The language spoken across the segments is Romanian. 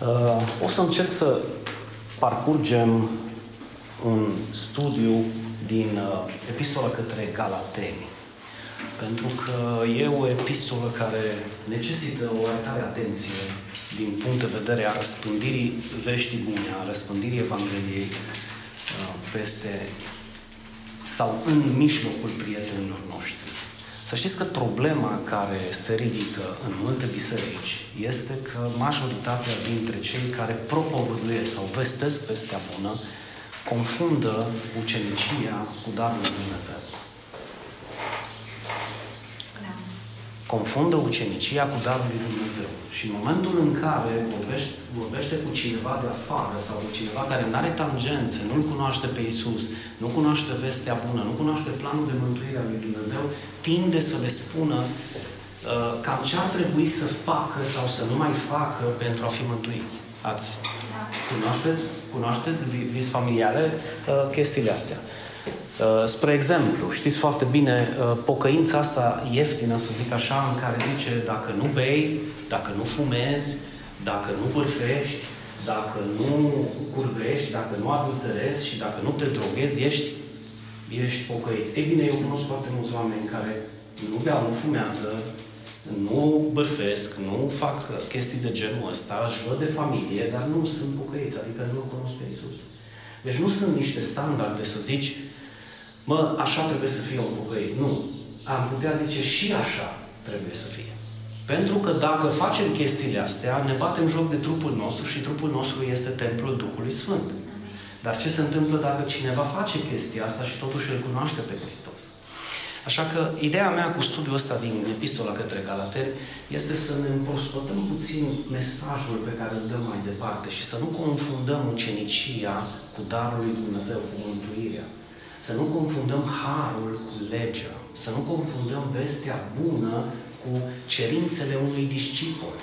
Uh, o să încerc să parcurgem un studiu din uh, epistola către Galateni. Pentru că e o epistolă care necesită o oarecare atenție din punct de vedere a răspândirii veștii bune, a răspândirii Evangheliei uh, peste sau în mijlocul prietenilor noștri. Să știți că problema care se ridică în multe biserici este că majoritatea dintre cei care propovăduiesc sau vestesc vestea bună confundă ucenicia cu darul lui Dumnezeu. Confundă ucenicia cu darul lui Dumnezeu. Și în momentul în care vorbește, vorbește cu cineva de afară sau cu cineva care nu are tangențe, nu-L cunoaște pe Isus, nu cunoaște vestea bună, nu cunoaște planul de mântuire al lui Dumnezeu, tinde să le spună uh, cam ce ar trebui să facă sau să nu mai facă pentru a fi mântuiți. Ați cunoașteți, cunoașteți vis familiale uh, chestiile astea. Uh, spre exemplu, știți foarte bine, uh, pocăința asta ieftină, să zic așa, în care zice dacă nu bei, dacă nu fumezi, dacă nu pârfești, dacă nu curvești, dacă nu adulterezi și dacă nu te droghezi, ești, ești pocăit. Ei bine, eu cunosc foarte mulți oameni care nu beau, nu fumează, nu bârfesc, nu fac chestii de genul ăsta, își văd de familie, dar nu sunt pocăiți, adică nu-L cunosc pe Iisus. Deci nu sunt niște standarde să zici, mă, așa trebuie să fie un pocăit. Nu. Am putea zice și așa trebuie să fie. Pentru că dacă facem chestiile astea, ne batem joc de trupul nostru și trupul nostru este templul Duhului Sfânt. Dar ce se întâmplă dacă cineva face chestia asta și totuși îl cunoaște pe Hristos? Așa că ideea mea cu studiul ăsta din epistola către Galateri este să ne împrospătăm puțin mesajul pe care îl dăm mai departe și să nu confundăm ucenicia cu darul lui Dumnezeu, cu mântuirea. Să nu confundăm harul cu legea. Să nu confundăm vestea bună cu cerințele unui discipol.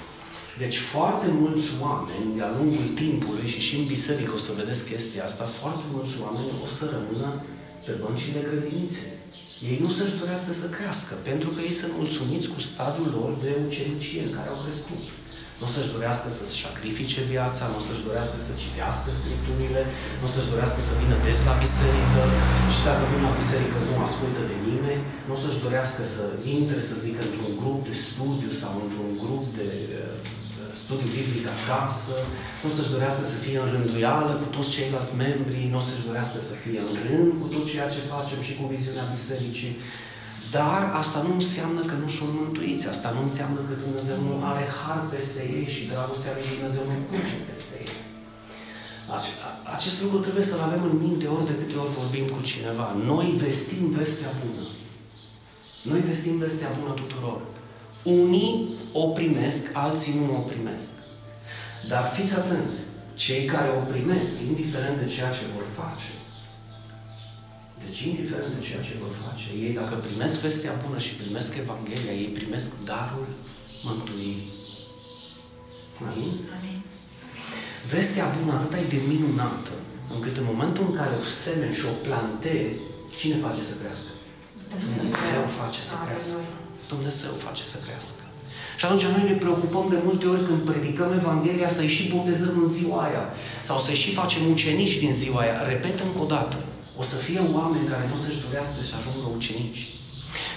Deci foarte mulți oameni, de-a lungul timpului și și în biserică o să vedeți chestia asta, foarte mulți oameni o să rămână pe băncile credinței. Ei nu să-și dorească să crească, pentru că ei sunt mulțumiți cu stadiul lor de ucenicie în care au crescut nu o să-și dorească să-și sacrifice viața, nu o să-și dorească să citească Scripturile, nu o să-și dorească să vină des la biserică și dacă vin la biserică nu ascultă de nimeni, nu o să-și dorească să intre, să zic, într-un grup de studiu sau într-un grup de studiu biblic acasă, nu o să-și dorească să fie în rânduială cu toți ceilalți membri, nu o să-și dorească să fie în rând cu tot ceea ce facem și cu viziunea bisericii. Dar asta nu înseamnă că nu sunt mântuiți. Asta nu înseamnă că Dumnezeu nu are har peste ei și dragostea lui Dumnezeu nu curge peste ei. Acest lucru trebuie să-l avem în minte ori de câte ori vorbim cu cineva. Noi vestim vestea bună. Noi vestim vestea bună tuturor. Unii o primesc, alții nu o primesc. Dar fiți atenți, cei care o primesc, indiferent de ceea ce vor face, deci, indiferent de ceea ce vor face, ei, dacă primesc vestea bună și primesc Evanghelia, ei primesc darul mântuirii. Amin? Amin. Vestea bună atât e de minunată, încât în momentul în care o semeni și o plantezi, cine face să crească? Dumnezeu face să crească. Dumnezeu face să crească. Și atunci noi ne preocupăm de multe ori când predicăm Evanghelia să-i și botezăm în ziua aia. Sau să-i și facem ucenici din ziua aia. Repet încă o dată o să fie oameni care nu să-și dorească să ajungă ucenici.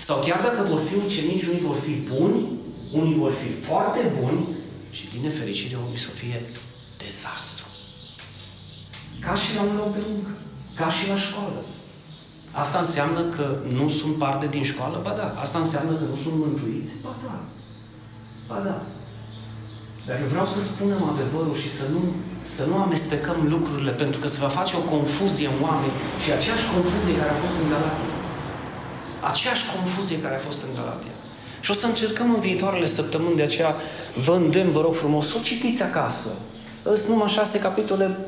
Sau chiar dacă vor fi ucenici, unii vor fi buni, unii vor fi foarte buni și din nefericire unii să fie dezastru. Ca și la un loc de muncă, ca și la școală. Asta înseamnă că nu sunt parte din școală? Ba da. Asta înseamnă că nu sunt mântuiți? Ba da. Ba da. Dar eu vreau să spunem adevărul și să nu, să nu amestecăm lucrurile, pentru că se va face o confuzie în oameni și aceeași confuzie care a fost în Galatia. Aceeași confuzie care a fost în Galatia. Și o să încercăm în viitoarele săptămâni, de aceea vă îndemn, vă rog frumos, să o citiți acasă. Sunt numai șase capitole,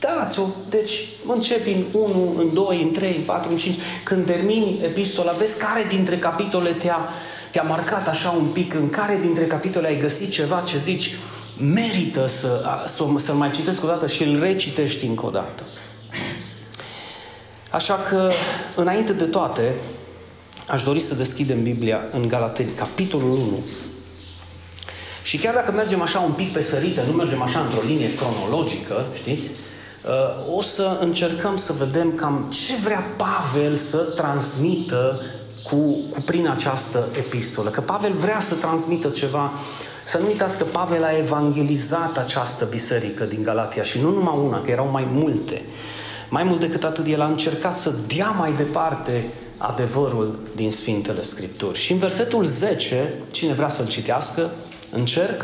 dați-o. Deci începi în 1, în 2, în 3, în 4, în 5. Când termini epistola, vezi care dintre capitole te-a te-a marcat așa un pic, în care dintre capitole ai găsit ceva ce zici, merită să, să, să mai citesc o dată și îl recitești încă o dată. Așa că, înainte de toate, aș dori să deschidem Biblia în Galateni, capitolul 1. Și chiar dacă mergem așa un pic pe sărită, nu mergem așa într-o linie cronologică, știți, uh, o să încercăm să vedem cam ce vrea Pavel să transmită cu, cu prin această epistolă. Că Pavel vrea să transmită ceva să nu uitați că Pavel a evangelizat această biserică din Galatia și nu numai una, că erau mai multe. Mai mult decât atât, el a încercat să dea mai departe adevărul din Sfintele Scripturi. Și în versetul 10, cine vrea să-l citească, încerc.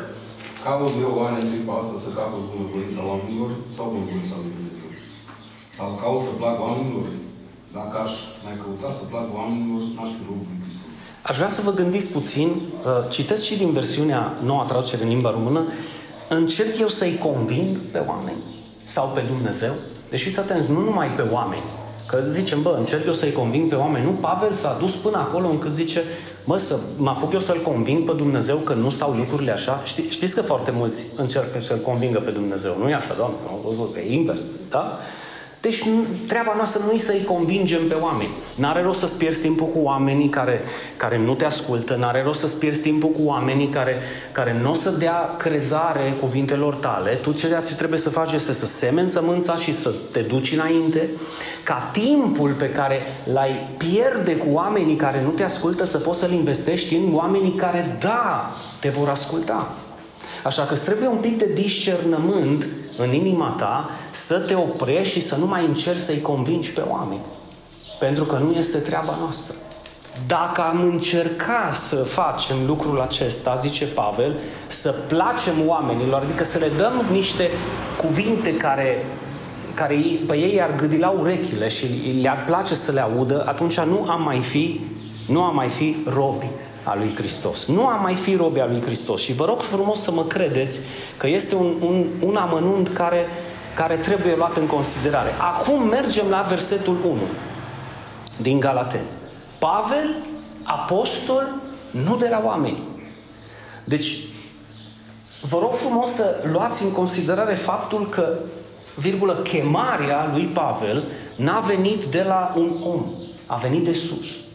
Caut eu oare în clipa asta să capăt bunăvoința oamenilor sau bunăvoința lui Dumnezeu? Sau caut să plac oamenilor? Dacă aș mai căuta să plac oamenilor, n-aș fi robul lui Hristos. Aș vrea să vă gândiți puțin, uh, citesc și din versiunea noua traducere în limba română, încerc eu să-i conving pe oameni sau pe Dumnezeu? Deci fiți atenți, nu numai pe oameni, Că zicem, bă, încerc eu să-i conving pe oameni. Nu, Pavel s-a dus până acolo încât zice, mă, să mă apuc eu să-l conving pe Dumnezeu că nu stau lucrurile așa. Ști, știți că foarte mulți încercă să-l convingă pe Dumnezeu. Nu e așa, doamne, am văzut, e invers, da? Deci treaba noastră nu e să-i convingem pe oameni. N-are rost să-ți pierzi timpul cu oamenii care, care nu te ascultă, n-are rost să-ți pierzi timpul cu oamenii care, care nu o să dea crezare cuvintelor tale. Tu ceea ce trebuie să faci este să semeni sămânța și să te duci înainte, ca timpul pe care l-ai pierde cu oamenii care nu te ascultă să poți să-l investești în oamenii care, da, te vor asculta. Așa că îți trebuie un pic de discernământ în inima ta să te oprești și să nu mai încerci să-i convingi pe oameni. Pentru că nu este treaba noastră. Dacă am încerca să facem lucrul acesta, zice Pavel, să placem oamenilor, adică să le dăm niște cuvinte care, care pe ei ar gâdila urechile și le-ar place să le audă, atunci nu am mai fi, nu am mai fi robi a lui Hristos. Nu am mai fi robi a lui Hristos. Și vă rog frumos să mă credeți că este un, un, un amănunt care, care trebuie luat în considerare. Acum mergem la versetul 1 din Galaten. Pavel, apostol, nu de la oameni. Deci, vă rog frumos să luați în considerare faptul că, virgulă, chemarea lui Pavel n-a venit de la un om, a venit de sus.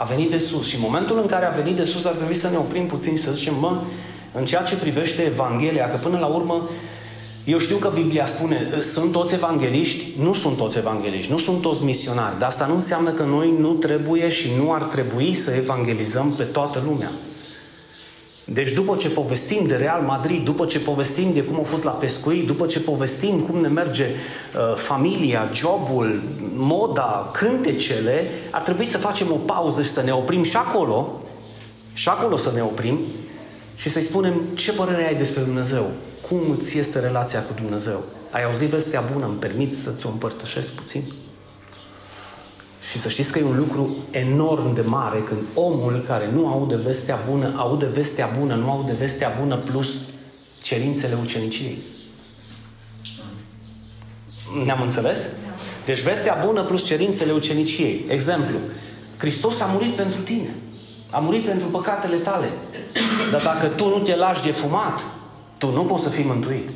A venit de sus. Și în momentul în care a venit de sus ar trebui să ne oprim puțin și să zicem, mă, în ceea ce privește Evanghelia, că până la urmă eu știu că Biblia spune, sunt toți evangeliști? Nu sunt toți evangeliști, nu sunt toți misionari, dar asta nu înseamnă că noi nu trebuie și nu ar trebui să evangelizăm pe toată lumea. Deci după ce povestim de Real Madrid, după ce povestim de cum a fost la pescuit, după ce povestim cum ne merge uh, familia, jobul, moda, cântecele, ar trebui să facem o pauză și să ne oprim și acolo, și acolo să ne oprim și să-i spunem ce părere ai despre Dumnezeu, cum îți este relația cu Dumnezeu. Ai auzit vestea bună, îmi permiți să-ți o împărtășesc puțin? Și să știți că e un lucru enorm de mare când omul care nu aude vestea bună, aude vestea bună, nu aude vestea bună plus cerințele uceniciei. Ne-am înțeles? Deci vestea bună plus cerințele uceniciei. Exemplu, Hristos a murit pentru tine. A murit pentru păcatele tale. Dar dacă tu nu te lași de fumat, tu nu poți să fii mântuit.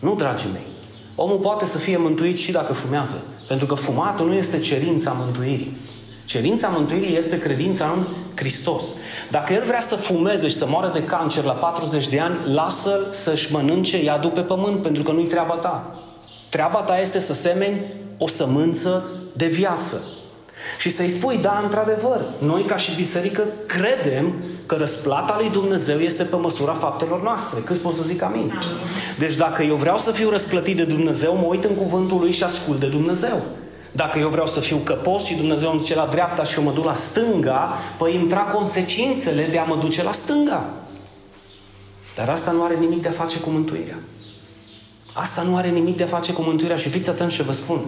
Nu, dragii mei. Omul poate să fie mântuit și dacă fumează. Pentru că fumatul nu este cerința mântuirii. Cerința mântuirii este credința în Hristos. Dacă el vrea să fumeze și să moară de cancer la 40 de ani, lasă-l să-și mănânce iadul pe pământ, pentru că nu-i treaba ta. Treaba ta este să semeni o sămânță de viață. Și să-i spui, da, într-adevăr, noi ca și biserică credem că răsplata lui Dumnezeu este pe măsura faptelor noastre. Câți pot să zic amin? amin? Deci dacă eu vreau să fiu răsplătit de Dumnezeu, mă uit în cuvântul lui și ascult de Dumnezeu. Dacă eu vreau să fiu căpos și Dumnezeu îmi zice la dreapta și eu mă duc la stânga, păi îmi trag consecințele de a mă duce la stânga. Dar asta nu are nimic de a face cu mântuirea. Asta nu are nimic de a face cu mântuirea și fiți atenți ce vă spun.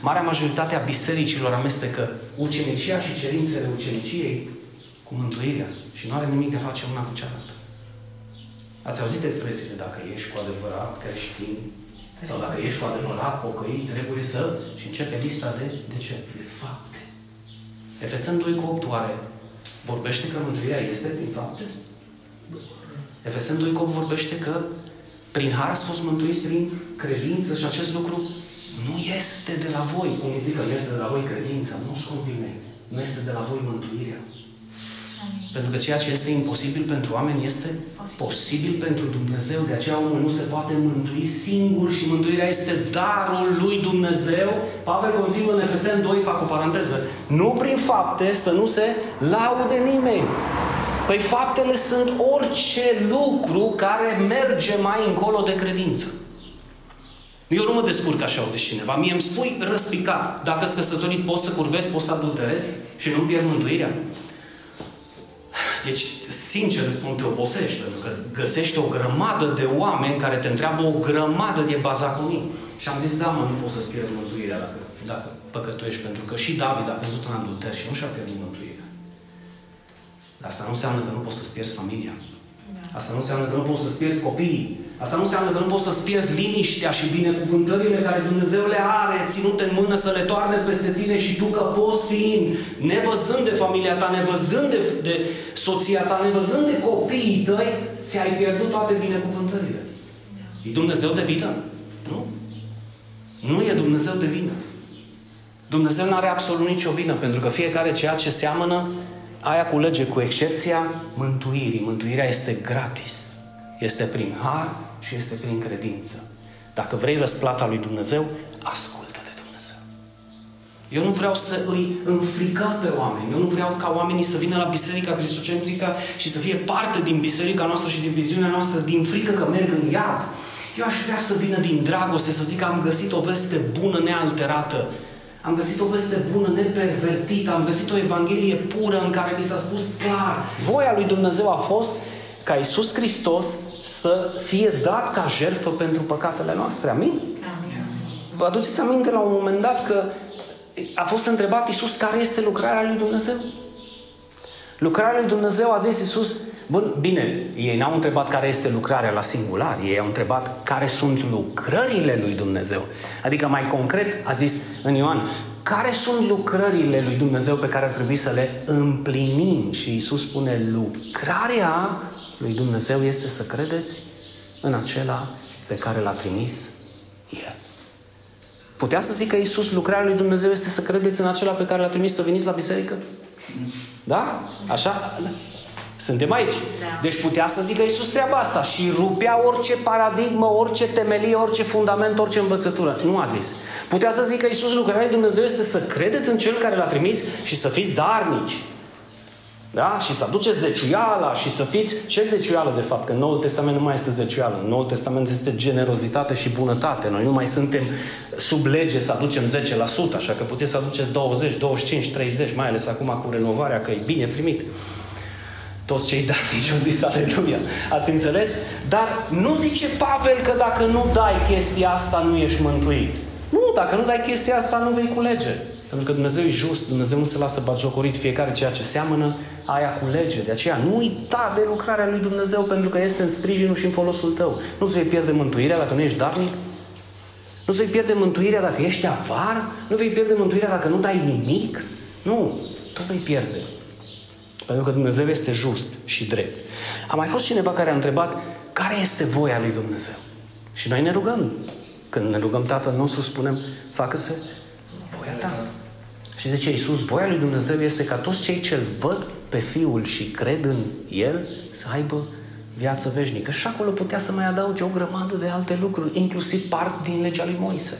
Marea majoritate a bisericilor amestecă ucenicia și cerințele uceniciei cu mântuirea și nu are nimic de a face una cu cealaltă. Ați auzit expresiile dacă ești cu adevărat creștin sau dacă ești cu adevărat pocăit, trebuie să... Și începe lista de, de ce? De fapte. Efeseni 2 cu 8 oare vorbește că mântuirea este prin fapte? Efeseni 2 cu 8 vorbește că prin har ați fost mântuiți prin credință și acest lucru nu este de la voi. Cum zic că nu este de la voi credința, nu scumpii mei. Nu este de la voi mântuirea. Pentru că ceea ce este imposibil pentru oameni este posibil pentru Dumnezeu. De aceea omul nu se poate mântui singur și mântuirea este darul lui Dumnezeu. Pavel continuă în Efeseni 2, fac o paranteză. Nu prin fapte să nu se laude nimeni. Păi faptele sunt orice lucru care merge mai încolo de credință. Eu nu mă descurc așa, au zis cineva. Mie îmi spui răspicat, dacă sunt căsătorit, poți să curvezi, poți să adulterezi și nu pierd mântuirea? Deci, sincer spun, te obosești, pentru că găsești o grămadă de oameni care te întreabă o grămadă de bazaconii. Și am zis, da, mă, nu poți să-ți pierzi mântuirea dacă, dacă păcătuiești, pentru că și David a căzut în adulter și nu și-a pierdut mântuirea. Dar asta nu înseamnă că nu poți să-ți pierzi familia. Da. Asta nu înseamnă că nu poți să-ți pierzi copiii. Asta nu înseamnă că nu poți să-ți pierzi liniștea și binecuvântările care Dumnezeu le are ținute în mână să le toarne peste tine și tu că poți fi nevăzând de familia ta, nevăzând de, de soția ta, nevăzând de copiii tăi, ți-ai pierdut toate binecuvântările. E Dumnezeu de vină? Nu. Nu e Dumnezeu de vină. Dumnezeu nu are absolut nicio vină, pentru că fiecare ceea ce seamănă, aia culege cu excepția mântuirii. Mântuirea este gratis. Este prin har și este prin credință. Dacă vrei răsplata lui Dumnezeu, ascultă de Dumnezeu. Eu nu vreau să îi înfricăm pe oameni. Eu nu vreau ca oamenii să vină la Biserica Cristocentrică și să fie parte din biserica noastră și din viziunea noastră din frică că merg în iad. Eu aș vrea să vină din dragoste, să zic că am găsit o veste bună, nealterată. Am găsit o veste bună, nepervertită. Am găsit o Evanghelie pură în care mi s-a spus clar. Voia lui Dumnezeu a fost ca Isus Hristos să fie dat ca jertfă pentru păcatele noastre. Amin? Amin. Vă aduceți aminte la un moment dat că a fost întrebat Isus care este lucrarea lui Dumnezeu? Lucrarea lui Dumnezeu a zis Isus, bun, bine, ei n-au întrebat care este lucrarea la singular, ei au întrebat care sunt lucrările lui Dumnezeu. Adică mai concret a zis în Ioan, care sunt lucrările lui Dumnezeu pe care ar trebui să le împlinim? Și Isus spune, lucrarea lui Dumnezeu este să credeți în acela pe care l-a trimis El. Putea să zică Iisus, lucrarea lui Dumnezeu este să credeți în acela pe care l-a trimis să veniți la biserică? Da? Așa? Suntem aici. Da. Deci putea să zică Iisus treaba asta și rupea orice paradigmă, orice temelie, orice fundament, orice învățătură. Nu a zis. Putea să zică Iisus, lucrarea lui Dumnezeu este să credeți în Cel care l-a trimis și să fiți darnici. Da? Și să aduceți zeciuiala și să fiți... Ce zeciuială, de fapt? Că în Noul Testament nu mai este zeciuială. În Noul Testament este generozitate și bunătate. Noi nu mai suntem sub lege să aducem 10%, așa că puteți să aduceți 20, 25, 30, mai ales acum cu renovarea, că e bine primit. Toți cei nici au zis aleluia. Ați înțeles? Dar nu zice Pavel că dacă nu dai chestia asta, nu ești mântuit. Nu, dacă nu dai chestia asta, nu vei culege. Pentru că Dumnezeu e just, Dumnezeu nu se lasă batjocorit fiecare ceea ce seamănă, aia cu lege. De aceea nu uita de lucrarea lui Dumnezeu pentru că este în sprijinul și în folosul tău. Nu-ți vei pierde mântuirea dacă nu ești darnic? Nu-ți vei pierde mântuirea dacă ești avar? Nu vei pierde mântuirea dacă nu dai nimic? Nu, tu vei pierde. Pentru că Dumnezeu este just și drept. A mai fost cineva care a întrebat care este voia lui Dumnezeu. Și noi ne rugăm. Când ne rugăm Tatăl nostru, spunem, facă-se voia ta. Și zice Iisus, voia lui Dumnezeu este ca toți cei ce-L văd pe Fiul și cred în El să aibă viață veșnică. Și acolo putea să mai adauge o grămadă de alte lucruri, inclusiv part din legea lui Moise.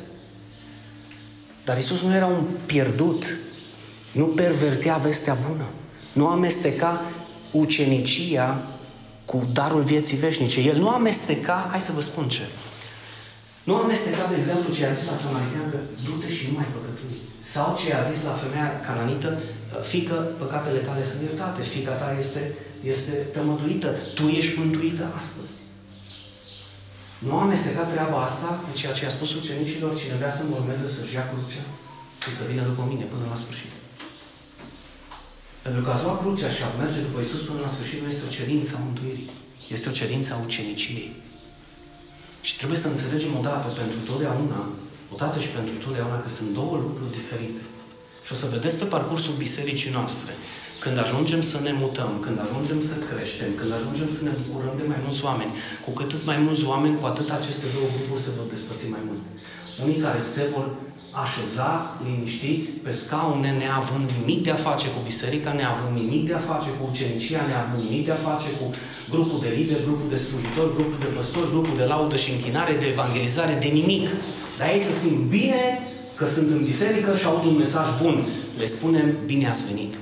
Dar Isus nu era un pierdut, nu pervertea vestea bună, nu amesteca ucenicia cu darul vieții veșnice. El nu amesteca, hai să vă spun ce, nu amesteca, de exemplu, ce a zis la Samariteancă, du-te și nu mai păcătui. Sau ce a zis la femeia cananită, fică, păcatele tale sunt iertate, fica ta este, este tămăduită, tu ești mântuită astăzi. Nu am amestecat treaba asta cu ceea ce a spus ucenicilor, cine vrea să mă urmeze să-și ia crucea și să vină după mine până la sfârșit. Pentru că a lua crucea și a merge după Isus până la sfârșit nu este o cerință a mântuirii. Este o cerință a uceniciei. Și trebuie să înțelegem odată pentru totdeauna, odată și pentru totdeauna că sunt două lucruri diferite. Și o să vedeți pe parcursul bisericii noastre, când ajungem să ne mutăm, când ajungem să creștem, când ajungem să ne bucurăm de mai mulți oameni, cu cât sunt mai mulți oameni, cu atât aceste două grupuri se vor despărți mai mult. Unii care se vor așeza liniștiți pe scaune, neavând nimic de a face cu biserica, neavând nimic de a face cu ucenicia, neavând nimic de a face cu grupul de lideri, grupul de slujitori, grupul de păstori, grupul de laudă și închinare, de evangelizare, de nimic. Dar ei să simt bine că sunt în biserică și aud un mesaj bun. Le spunem, bine ați venit.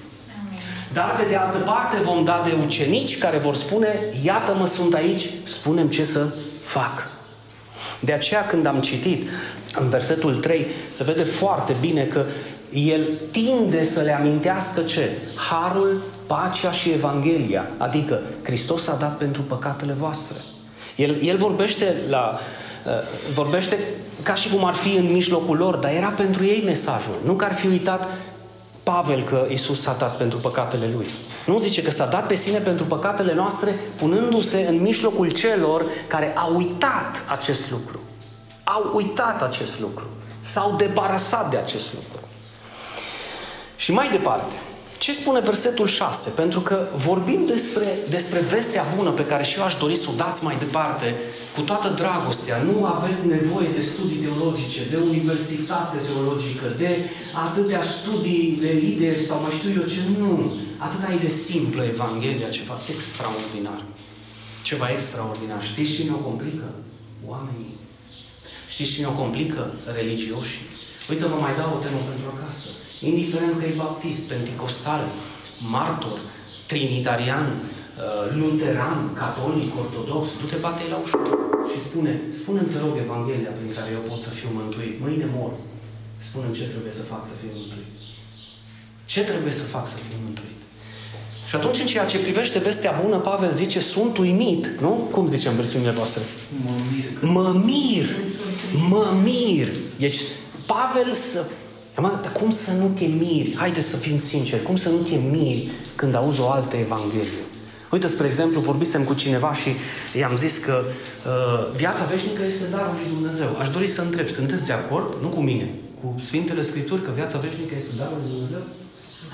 Dar pe de altă parte vom da de ucenici care vor spune, iată-mă sunt aici, spunem ce să fac. De aceea când am citit în versetul 3, se vede foarte bine că el tinde să le amintească ce? Harul, pacea și Evanghelia. Adică Hristos a dat pentru păcatele voastre. El, el vorbește la, uh, vorbește ca și cum ar fi în mijlocul lor, dar era pentru ei mesajul. Nu că ar fi uitat Pavel că Isus s-a dat pentru păcatele lui. Nu zice că s-a dat pe sine pentru păcatele noastre, punându-se în mijlocul celor care au uitat acest lucru. Au uitat acest lucru. S-au debarasat de acest lucru. Și mai departe, ce spune versetul 6? Pentru că vorbim despre, despre vestea bună pe care și eu aș dori să o dați mai departe cu toată dragostea. Nu aveți nevoie de studii teologice, de universitate teologică, de atâtea studii de lideri sau mai știu eu ce. Nu. Atâta e de simplă Evanghelia, ceva extraordinar. Ceva extraordinar. Știți ce ne-o complică? Oamenii. Știți ce ne-o complică? Religioșii. Uite, vă mai dau o temă pentru acasă indiferent că e baptist, pentecostal, martor, trinitarian, uh, luteran, catolic, ortodox, du-te bate la ușă și spune, spune-mi, te rog, Evanghelia prin care eu pot să fiu mântuit. Mâine mor. Spune-mi ce trebuie să fac să fiu mântuit. Ce trebuie să fac să fiu mântuit? Și atunci, în ceea ce privește vestea bună, Pavel zice, sunt uimit, nu? Cum zice în versiunile voastre? Mă mir. Mă mir. Mă mir. Deci, Pavel să Mă, dar cum să nu te miri? Haide să fim sinceri. Cum să nu te miri când auzi o altă Evanghelie? Uite, spre exemplu, vorbisem cu cineva și i-am zis că uh, viața veșnică este darul lui Dumnezeu. Aș dori să întreb, sunteți de acord? Nu cu mine, cu Sfintele Scripturi, că viața veșnică este darul lui Dumnezeu?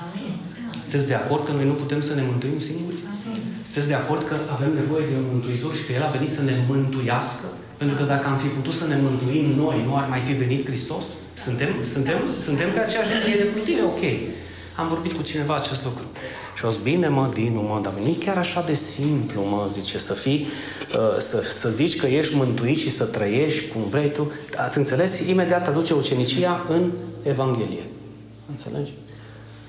Amin. Sunteți de acord că noi nu putem să ne mântuim singuri? Amin. Sunteți de acord că avem nevoie de un mântuitor și că El a venit să ne mântuiască? Pentru că dacă am fi putut să ne mântuim noi, nu ar mai fi venit Hristos? Suntem, suntem, suntem pe aceeași linie de plutire? Ok. Am vorbit cu cineva acest lucru. Și o zis, bine mă, Dinu, mă, dar nu e chiar așa de simplu, mă, zice, să fii, uh, să, să zici că ești mântuit și să trăiești cum vrei tu. Ați înțeles? Imediat aduce ucenicia în Evanghelie. Înțelegi?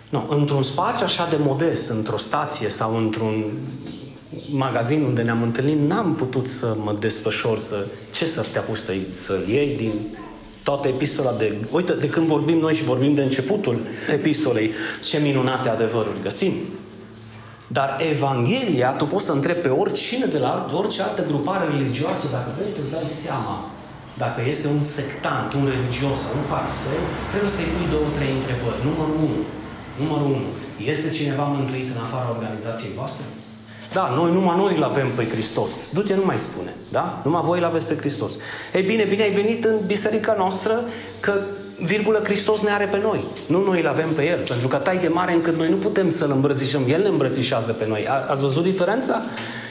Nu, într-un spațiu așa de modest, într-o stație sau într-un magazin unde ne-am întâlnit, n-am putut să mă desfășor, să, ce să te apuci să, să iei din toată epistola de... Uite, de când vorbim noi și vorbim de începutul epistolei, ce minunate adevăruri găsim. Dar Evanghelia, tu poți să întrebi pe oricine de la orice altă grupare religioasă, dacă vrei să-ți dai seama dacă este un sectant, un religios sau un fariseu, trebuie să-i pui două, trei întrebări. Numărul unu. Numărul unu. Este cineva mântuit în afara organizației voastre? Da, noi numai noi îl avem pe Hristos. Du-te, nu mai spune. Da? Numai voi îl aveți pe Hristos. Ei bine, bine ai venit în biserica noastră că virgulă, Hristos ne are pe noi. Nu noi îl avem pe El. Pentru că tai de mare încât noi nu putem să-L îmbrățișăm. El ne îmbrățișează pe noi. A, ați văzut diferența?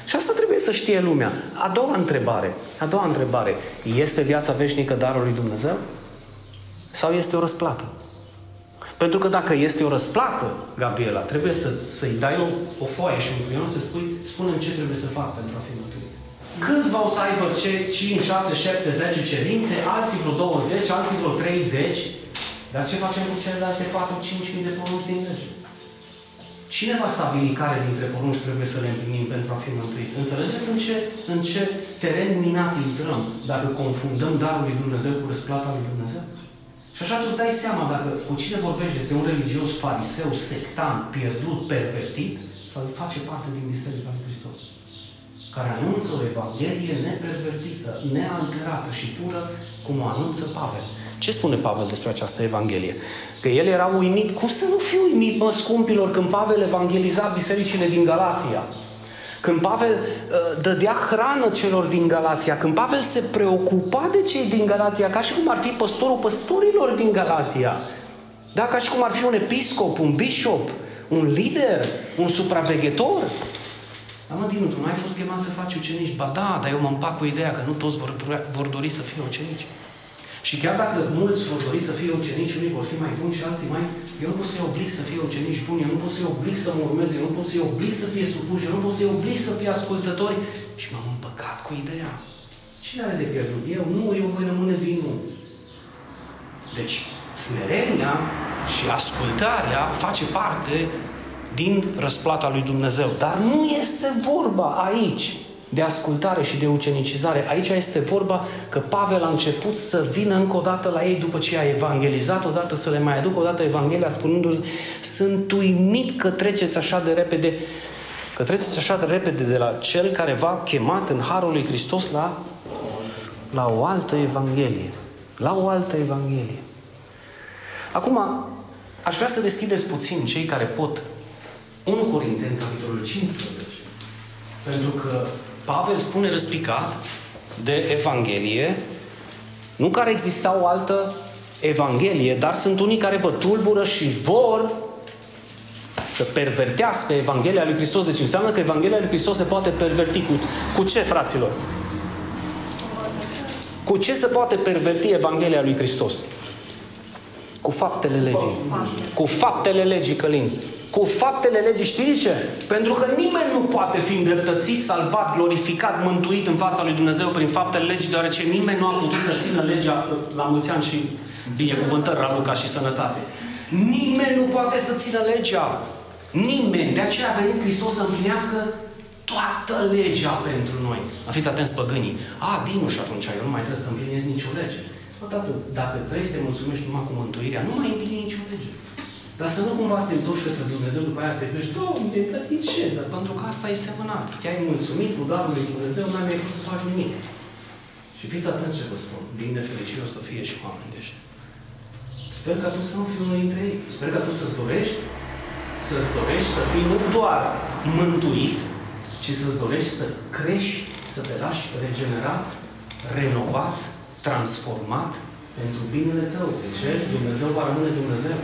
Și asta trebuie să știe lumea. A doua întrebare. A doua întrebare. Este viața veșnică darul lui Dumnezeu? Sau este o răsplată? Pentru că dacă este o răsplată, Gabriela, trebuie să, să-i dai o, o foaie și un creion să spui, spune ce trebuie să fac pentru a fi mântuit. Câțiva o să aibă ce 5, 6, 7, 10 cerințe, alții vreo 20, alții vreo 30, dar ce facem cu celelalte 4, 5 mii de porunci din lege? Cine va stabili care dintre porunci trebuie să le împlinim pentru a fi mântuit? Înțelegeți în ce, în ce teren minat intrăm dacă confundăm darul lui Dumnezeu cu răsplata lui Dumnezeu? Și așa tu îți dai seama dacă cu cine vorbești este un religios fariseu, sectant, pierdut, pervertit, sau face parte din Biserica lui Hristos. Care anunță o Evanghelie nepervertită, nealterată și pură, cum o anunță Pavel. Ce spune Pavel despre această Evanghelie? Că el era uimit. Cum să nu fiu uimit, mă, scumpilor, când Pavel evangeliza bisericile din Galatia? Când Pavel uh, dădea hrană celor din Galatia, când Pavel se preocupa de cei din Galatia, ca și cum ar fi păstorul păstorilor din Galatia, da? ca și cum ar fi un episcop, un bishop, un lider, un supraveghetor. Dar mă, Dinu, tu nu ai fost chemat să faci ucenici? Ba da, dar eu mă împac cu ideea că nu toți vor, vor dori să fie ucenici. Și chiar dacă mulți vor dori să fie ucenici, unii vor fi mai buni și alții mai... Eu nu pot să-i oblig să fie ucenici buni, eu nu pot să-i oblig să mă urmeze, eu nu pot să-i oblig să fie supuși, eu nu pot să-i oblig să fie ascultători. Și m-am împăcat cu ideea. Cine are de pierdut? Eu? Nu, eu voi rămâne din nou. Deci, smerenia și ascultarea face parte din răsplata lui Dumnezeu. Dar nu este vorba aici de ascultare și de ucenicizare. Aici este vorba că Pavel a început să vină încă o dată la ei după ce a evangelizat odată, să le mai aducă o dată Evanghelia, spunându sunt uimit că treceți așa de repede că treceți așa de repede de la cel care v-a chemat în Harul lui Hristos la, la o altă Evanghelie. La o altă Evanghelie. Acum, aș vrea să deschideți puțin cei care pot 1 Corinteni, capitolul 15. Pentru că Pavel spune răspicat de Evanghelie, nu care exista o altă Evanghelie, dar sunt unii care vă tulbură și vor să pervertească Evanghelia lui Hristos. Deci înseamnă că Evanghelia lui Hristos se poate perverti cu, cu ce, fraților? Cu ce se poate perverti Evanghelia lui Hristos? Cu faptele legii. Cu faptele legii, Călin cu faptele legii, știți ce? Pentru că nimeni nu poate fi îndreptățit, salvat, glorificat, mântuit în fața lui Dumnezeu prin faptele legii, deoarece nimeni nu a putut să țină legea la mulți ani și binecuvântări, Raluca și sănătate. Nimeni nu poate să țină legea. Nimeni. De aceea a venit Hristos să împlinească toată legea pentru noi. Fiți atenți păgânii. A, Dinu, și atunci eu nu mai trebuie să împlinesc nicio lege. Odată, dacă vrei să te mulțumești numai cu mântuirea, nu mai împlini nicio lege. Dar să nu cumva se întorci către Dumnezeu după aia să-i zici, Doamne, dar de ce? Dar pentru că asta e semănat. Te-ai mulțumit cu darul lui Dumnezeu, n-ai mai putut să faci nimic. Și fiți atenți ce vă spun. Din nefericire o să fie și oameni dești. Sper că tu să nu fii unul dintre ei. Sper că tu să-ți dorești să-ți dorești să fii nu doar mântuit, ci să-ți dorești să crești, să te lași regenerat, renovat, transformat pentru binele tău. De ce? Dumnezeu va rămâne Dumnezeu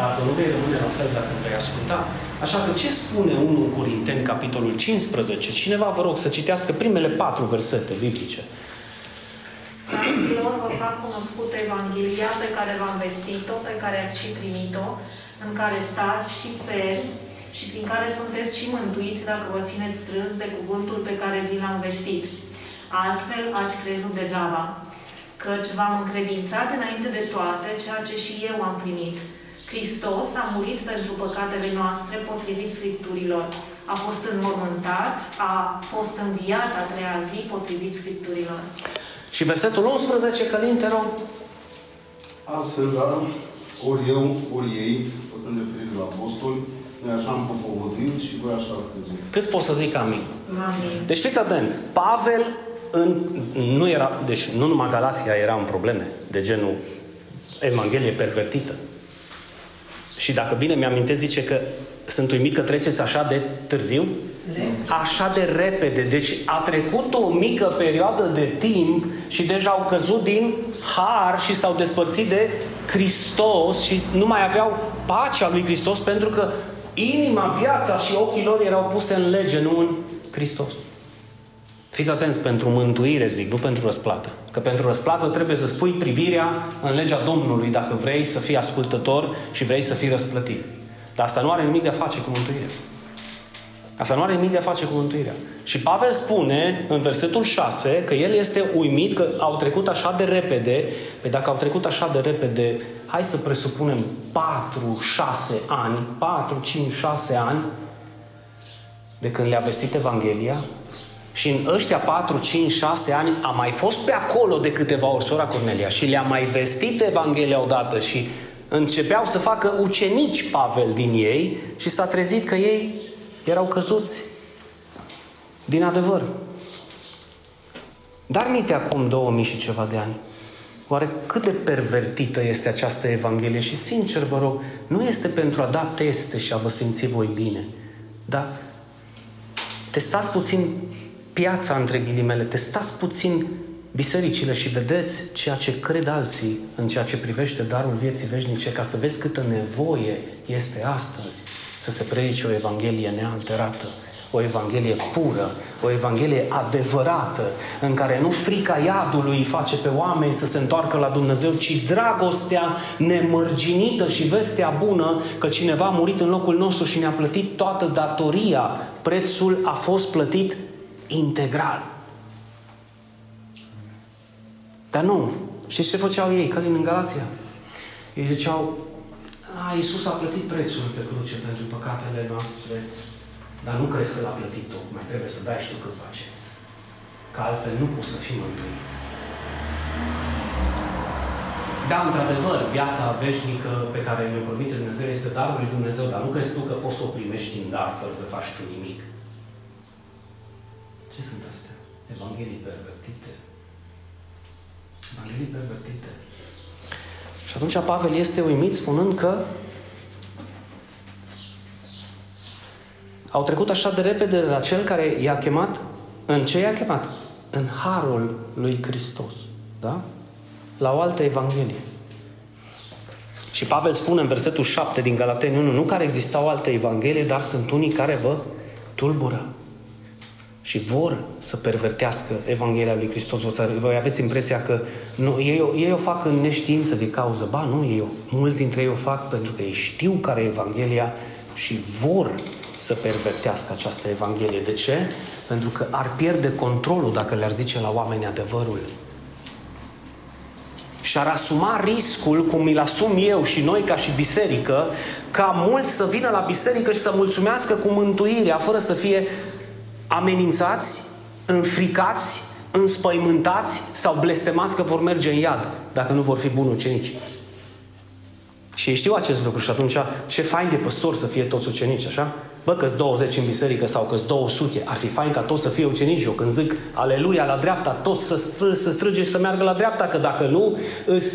dacă nu vei rămâne la fel dacă vei asculta. Așa că ce spune 1 Corinteni, capitolul 15? Cineva vă rog să citească primele patru versete biblice. Fraților, vă fac cunoscută Evanghelia pe care v-am vestit-o, pe care ați și primit-o, în care stați și fermi și prin care sunteți și mântuiți dacă vă țineți strâns de cuvântul pe care vi l-am vestit. Altfel ați crezut degeaba, căci v-am încredințat înainte de toate ceea ce și eu am primit – Hristos a murit pentru păcatele noastre potrivit Scripturilor. A fost înmormântat, a fost înviat a treia zi potrivit Scripturilor. Și versetul 11, Călin, te rog. Astfel, da, ori eu, ori ei, făcând referire la apostoli, noi așa am propovăduit și voi așa ați crezut. Câți pot să zic amin? Amin. Deci fiți atenți, Pavel în, nu era, deci nu numai Galatia era în probleme de genul Evanghelie pervertită. Și dacă bine mi-amintesc, zice că sunt uimit că treceți așa de târziu? Așa de repede. Deci a trecut o mică perioadă de timp și deja au căzut din har și s-au despărțit de Hristos și nu mai aveau pacea lui Hristos pentru că inima, viața și ochii lor erau puse în lege, nu în Hristos. Fiți atenți pentru mântuire, zic, nu pentru răsplată. Că pentru răsplată trebuie să spui privirea în legea Domnului dacă vrei să fii ascultător și vrei să fii răsplătit. Dar asta nu are nimic de a face cu mântuirea. Asta nu are nimic de a face cu mântuirea. Și Pavel spune în versetul 6 că el este uimit că au trecut așa de repede. Păi dacă au trecut așa de repede, hai să presupunem 4, 6 ani, 4, 5, 6 ani de când le-a vestit Evanghelia, și în ăștia 4, 5, 6 ani a mai fost pe acolo de câteva ori sora Cornelia și le-a mai vestit Evanghelia odată și începeau să facă ucenici Pavel din ei și s-a trezit că ei erau căzuți din adevăr. Dar minte acum 2000 și ceva de ani. Oare cât de pervertită este această Evanghelie? Și sincer vă rog, nu este pentru a da teste și a vă simți voi bine, dar testați puțin piața, între ghilimele, testați puțin bisericile și vedeți ceea ce cred alții în ceea ce privește darul vieții veșnice, ca să vezi câtă nevoie este astăzi să se predice o Evanghelie nealterată, o Evanghelie pură, o Evanghelie adevărată, în care nu frica iadului face pe oameni să se întoarcă la Dumnezeu, ci dragostea nemărginită și vestea bună că cineva a murit în locul nostru și ne-a plătit toată datoria. Prețul a fost plătit integral. Dar nu. Și ce făceau ei, Călin în Galația? Ei ziceau, a, Iisus a plătit prețul pe cruce pentru păcatele noastre, dar nu crezi că l-a plătit tot. Mai trebuie să dai și tu câțiva cenți. Că altfel nu poți să fii mântuit. Da, într-adevăr, viața veșnică pe care ne-o promite Dumnezeu este darul lui Dumnezeu, dar nu crezi tu că poți să o primești în dar fără să faci tu nimic. Ce sunt astea? Evanghelii pervertite. Evanghelii pervertite. Și atunci Pavel este uimit spunând că au trecut așa de repede de la cel care i-a chemat, în ce i-a chemat? În harul lui Hristos. Da? La o altă Evanghelie. Și Pavel spune în versetul 7 din Galateni 1, nu care exista o altă Evanghelie, dar sunt unii care vă tulbură și vor să pervertească Evanghelia lui Hristos. Voi aveți impresia că nu, ei, ei o fac în neștiință de cauză. Ba, nu, ei, mulți dintre ei o fac pentru că ei știu care e Evanghelia și vor să pervertească această Evanghelie. De ce? Pentru că ar pierde controlul dacă le-ar zice la oameni adevărul. Și ar asuma riscul, cum mi-l asum eu și noi ca și biserică, ca mulți să vină la biserică și să mulțumească cu mântuirea, fără să fie amenințați, înfricați, înspăimântați sau blestemați că vor merge în iad dacă nu vor fi buni ucenici. Și ei știu acest lucru și atunci ce fain de păstor să fie toți ucenici, așa? Bă, că 20 în biserică sau că 200, ar fi fain ca toți să fie ucenici. Eu când zic aleluia la dreapta, toți să, stră, să strâge și să meargă la dreapta, că dacă nu, îs,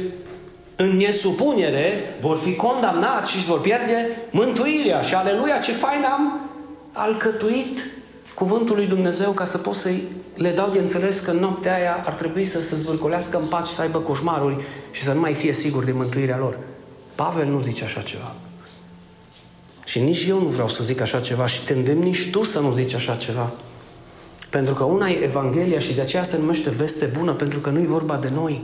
în nesupunere vor fi condamnați și își vor pierde mântuirea. Și aleluia, ce fain am alcătuit cuvântul lui Dumnezeu ca să pot să-i le dau de înțeles că în noaptea aia ar trebui să se zvârcolească în pace, să aibă coșmaruri și să nu mai fie sigur de mântuirea lor. Pavel nu zice așa ceva. Și nici eu nu vreau să zic așa ceva și te îndemn nici tu să nu zici așa ceva. Pentru că una e Evanghelia și de aceea se numește veste bună, pentru că nu e vorba de noi.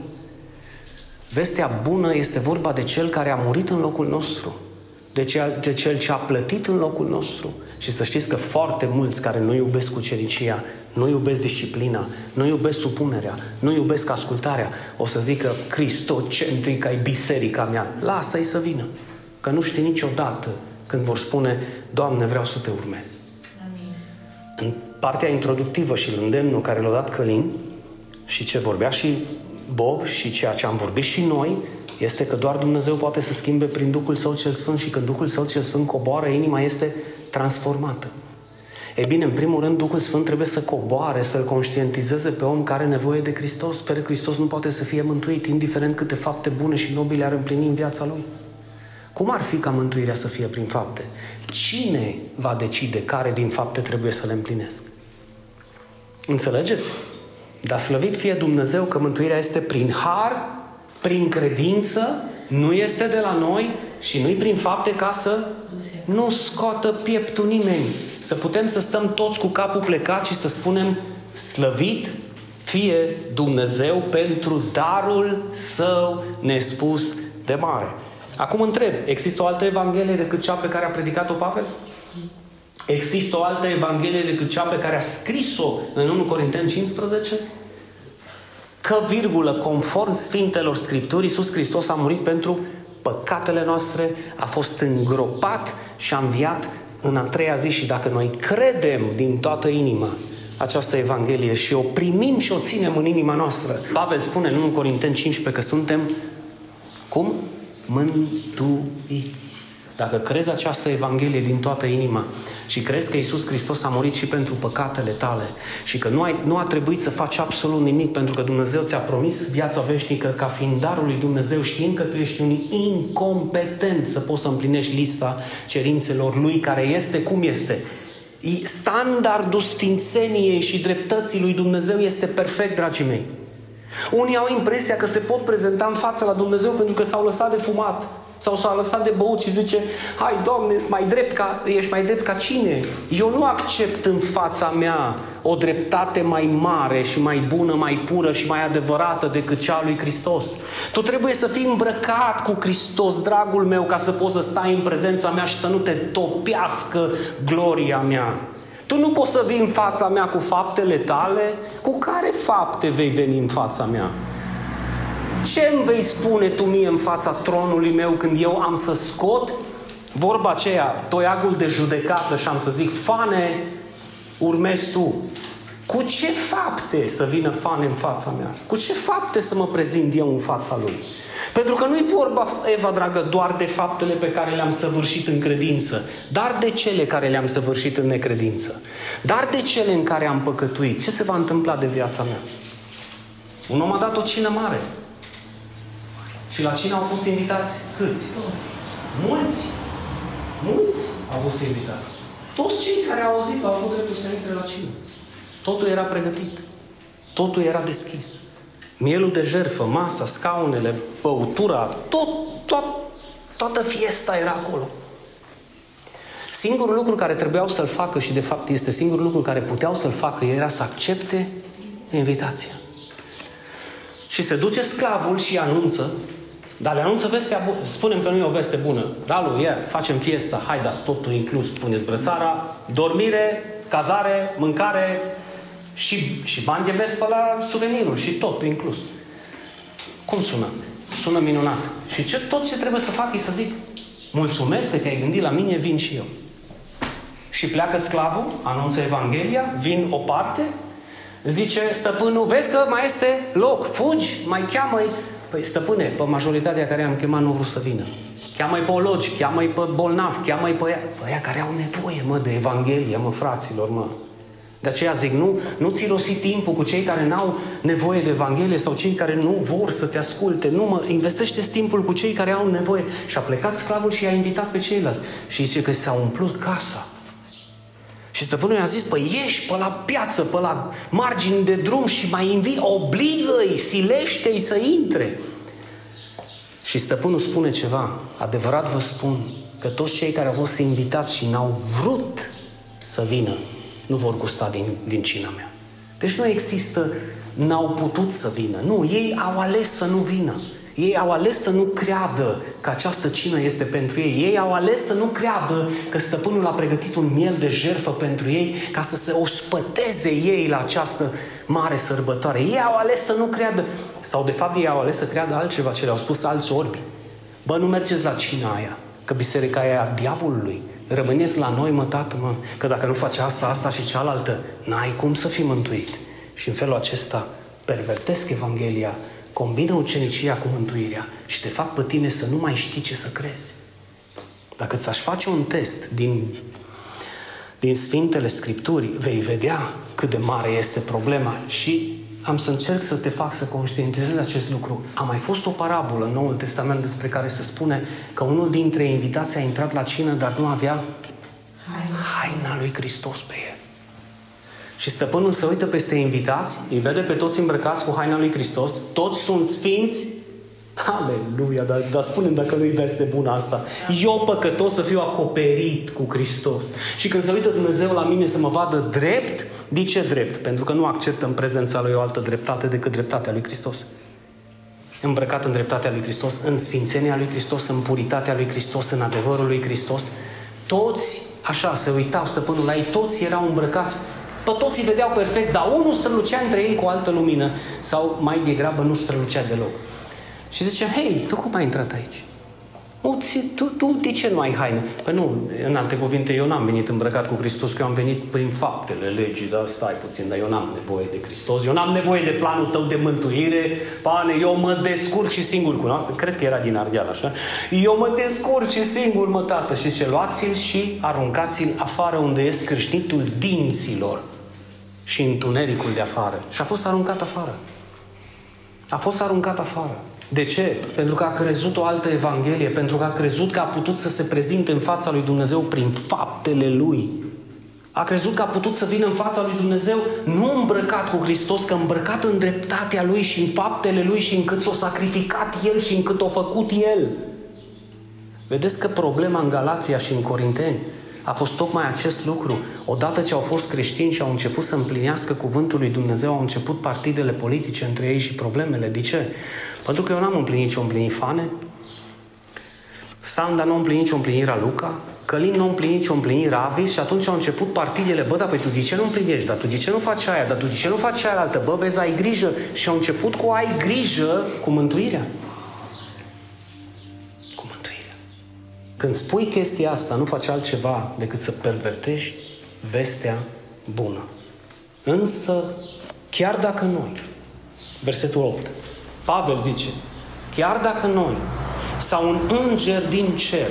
Vestea bună este vorba de Cel care a murit în locul nostru, de cel, de cel ce a plătit în locul nostru. Și să știți că foarte mulți care nu iubesc cucericia, nu iubesc disciplina, nu iubesc supunerea, nu iubesc ascultarea, o să zică cristocentrica e biserica mea. Lasă-i să vină. Că nu știi niciodată când vor spune, Doamne, vreau să te urmez. Amin. În partea introductivă și în îndemnul care l-a dat Călin și ce vorbea și Bob și ceea ce am vorbit și noi, este că doar Dumnezeu poate să schimbe prin Duhul Său cel Sfânt și când Duhul Său cel Sfânt coboară, inima este transformată. E bine, în primul rând, Duhul Sfânt trebuie să coboare, să-l conștientizeze pe om care are nevoie de Hristos. Fără Hristos nu poate să fie mântuit, indiferent câte fapte bune și nobile ar împlini în viața lui. Cum ar fi ca mântuirea să fie prin fapte? Cine va decide care din fapte trebuie să le împlinesc? Înțelegeți? Dar slăvit fie Dumnezeu că mântuirea este prin har, prin credință, nu este de la noi și nu-i prin fapte ca să nu scoată pieptul nimeni. Să putem să stăm toți cu capul plecat și să spunem slăvit fie Dumnezeu pentru darul său nespus de mare. Acum întreb, există o altă Evanghelie decât cea pe care a predicat-o Pavel? Există o altă Evanghelie decât cea pe care a scris-o în 1 Corinteni 15? Că, virgulă, conform Sfintelor Scripturi, Iisus Hristos a murit pentru păcatele noastre, a fost îngropat și a înviat în a treia zi și dacă noi credem din toată inima această Evanghelie și o primim și o ținem în inima noastră, Pavel spune în 1 Corinteni 15 că suntem cum? Mântuiți. Dacă crezi această Evanghelie din toată inima și crezi că Isus Hristos a murit și pentru păcatele tale și că nu, ai, nu a trebuit să faci absolut nimic pentru că Dumnezeu ți-a promis viața veșnică ca fiind darul lui Dumnezeu știind că tu ești un incompetent să poți să împlinești lista cerințelor lui care este cum este. Standardul sfințeniei și dreptății lui Dumnezeu este perfect, dragii mei. Unii au impresia că se pot prezenta în fața la Dumnezeu pentru că s-au lăsat de fumat. Sau s-a lăsat de băut și zice, hai, Doamne, ești mai drept ca, ești mai drept ca cine? Eu nu accept în fața mea o dreptate mai mare și mai bună, mai pură și mai adevărată decât cea a lui Hristos. Tu trebuie să fii îmbrăcat cu Hristos, dragul meu, ca să poți să stai în prezența mea și să nu te topească gloria mea. Tu nu poți să vii în fața mea cu faptele tale. Cu care fapte vei veni în fața mea? Ce îmi vei spune tu mie în fața tronului meu când eu am să scot vorba aceea, toiagul de judecată și am să zic, fane, urmezi tu. Cu ce fapte să vină fane în fața mea? Cu ce fapte să mă prezint eu în fața lui? Pentru că nu-i vorba, Eva dragă, doar de faptele pe care le-am săvârșit în credință, dar de cele care le-am săvârșit în necredință, dar de cele în care am păcătuit. Ce se va întâmpla de viața mea? Un om a dat o cină mare. Și la cine au fost invitați? Câți? Mulți. Mulți au fost invitați. Toți cei care au auzit au avut dreptul să intre la cină. Totul era pregătit. Totul era deschis. Mielul de jertfă, masa, scaunele, băutura, tot, tot, toată fiesta era acolo. Singurul lucru care trebuiau să-l facă și de fapt este singurul lucru care puteau să-l facă era să accepte invitația. Și se duce sclavul și anunță, dar le anunță vestea bună. Spunem că nu e o veste bună. Ralu, ia, facem fiesta, hai, dați totul inclus, puneți brățara, dormire, cazare, mâncare, și, și bani de pe la suveniruri și tot inclus. Cum sună? Sună minunat. Și ce, tot ce trebuie să fac e să zic, mulțumesc că te-ai gândit la mine, vin și eu. Și pleacă sclavul, anunță Evanghelia, vin o parte, zice stăpânul, vezi că mai este loc, fugi, mai cheamă-i. Păi stăpâne, pe majoritatea care am chemat nu vreau să vină. Cheamă-i pe ologi, cheamă-i pe bolnavi, cheamă-i pe aia, pe aia care au nevoie, mă, de Evanghelie, mă, fraților, mă. De aceea zic, nu, nu ți rosi timpul cu cei care n-au nevoie de Evanghelie sau cei care nu vor să te asculte. Nu, mă, investește timpul cu cei care au nevoie. Și a plecat sclavul și i-a invitat pe ceilalți. Și zice că s-a umplut casa. Și stăpânul i-a zis, păi ieși pe la piață, pe la margini de drum și mai invi, obligă-i, silește-i să intre. Și stăpânul spune ceva, adevărat vă spun, că toți cei care au fost invitați și n-au vrut să vină, nu vor gusta din, din cina mea. Deci nu există, n-au putut să vină. Nu, ei au ales să nu vină. Ei au ales să nu creadă că această cină este pentru ei. Ei au ales să nu creadă că stăpânul a pregătit un miel de jerfă pentru ei ca să se ospăteze ei la această mare sărbătoare. Ei au ales să nu creadă, sau de fapt ei au ales să creadă altceva ce le-au spus alți orbi. Bă, nu mergeți la cina aia, că biserica aia e a diavolului. Rămâneți la noi, mă, tată, mă, că dacă nu faci asta, asta și cealaltă, n-ai cum să fii mântuit. Și în felul acesta pervertesc Evanghelia, combină ucenicia cu mântuirea și te fac pe tine să nu mai știi ce să crezi. Dacă ți-aș face un test din, din Sfintele Scripturii, vei vedea cât de mare este problema și am să încerc să te fac să conștientizezi acest lucru. A mai fost o parabolă în Noul Testament despre care se spune că unul dintre invitații a intrat la cină, dar nu avea haina lui Hristos pe el. Și stăpânul se uită peste invitați, îi vede pe toți îmbrăcați cu haina lui Hristos, toți sunt sfinți, Aleluia, dar, dar spune dacă nu-i veste bună asta. Eu păcătos să fiu acoperit cu Hristos. Și când se uită Dumnezeu la mine să mă vadă drept, de ce drept? Pentru că nu accept în prezența lui o altă dreptate decât dreptatea lui Hristos. Îmbrăcat în dreptatea lui Hristos, în sfințenia lui Hristos, în puritatea lui Hristos, în adevărul lui Hristos. Toți, așa, se uitau stăpânul la ei, toți erau îmbrăcați pe toți îi vedeau perfect, dar unul strălucea între ei cu o altă lumină sau mai degrabă nu strălucea deloc. Și zice, hei, tu cum ai intrat aici? O, tu, tu de ce nu ai haine? Păi nu, în alte cuvinte, eu n-am venit îmbrăcat cu Hristos, că eu am venit prin faptele legii, dar stai puțin, dar eu n-am nevoie de Hristos, eu n-am nevoie de planul tău de mântuire, pane, eu mă descurc și singur cu no? Cred că era din Ardeal, așa. Eu mă descurc și singur, mă, tată. Și ce luați-l și aruncați-l afară unde este cârșnitul dinților și întunericul de afară. Și a fost aruncat afară. A fost aruncat afară. De ce? Pentru că a crezut o altă Evanghelie, pentru că a crezut că a putut să se prezinte în fața lui Dumnezeu prin faptele lui. A crezut că a putut să vină în fața lui Dumnezeu nu îmbrăcat cu Hristos, că îmbrăcat în dreptatea lui și în faptele lui și încât s-a sacrificat el și încât a făcut el. Vedeți că problema în Galația și în Corinteni a fost tocmai acest lucru. Odată ce au fost creștini și au început să împlinească cuvântul lui Dumnezeu, au început partidele politice între ei și problemele. De ce? Pentru că eu n-am împlinit ce-o împlini Fane, Sanda nu a împlinit ce-o împlinirea Luca, Călin nu a împlinit ce-o împlini Ravis și atunci au început partidele, bă, dar păi tu de ce nu împlinești, dar tu de ce nu faci aia, dar tu de ce nu faci aia altă, bă, vezi, ai grijă. Și au început cu ai grijă cu mântuirea. Când spui chestia asta, nu faci altceva decât să pervertești vestea bună. Însă, chiar dacă noi, versetul 8, Pavel zice, chiar dacă noi sau un înger din cer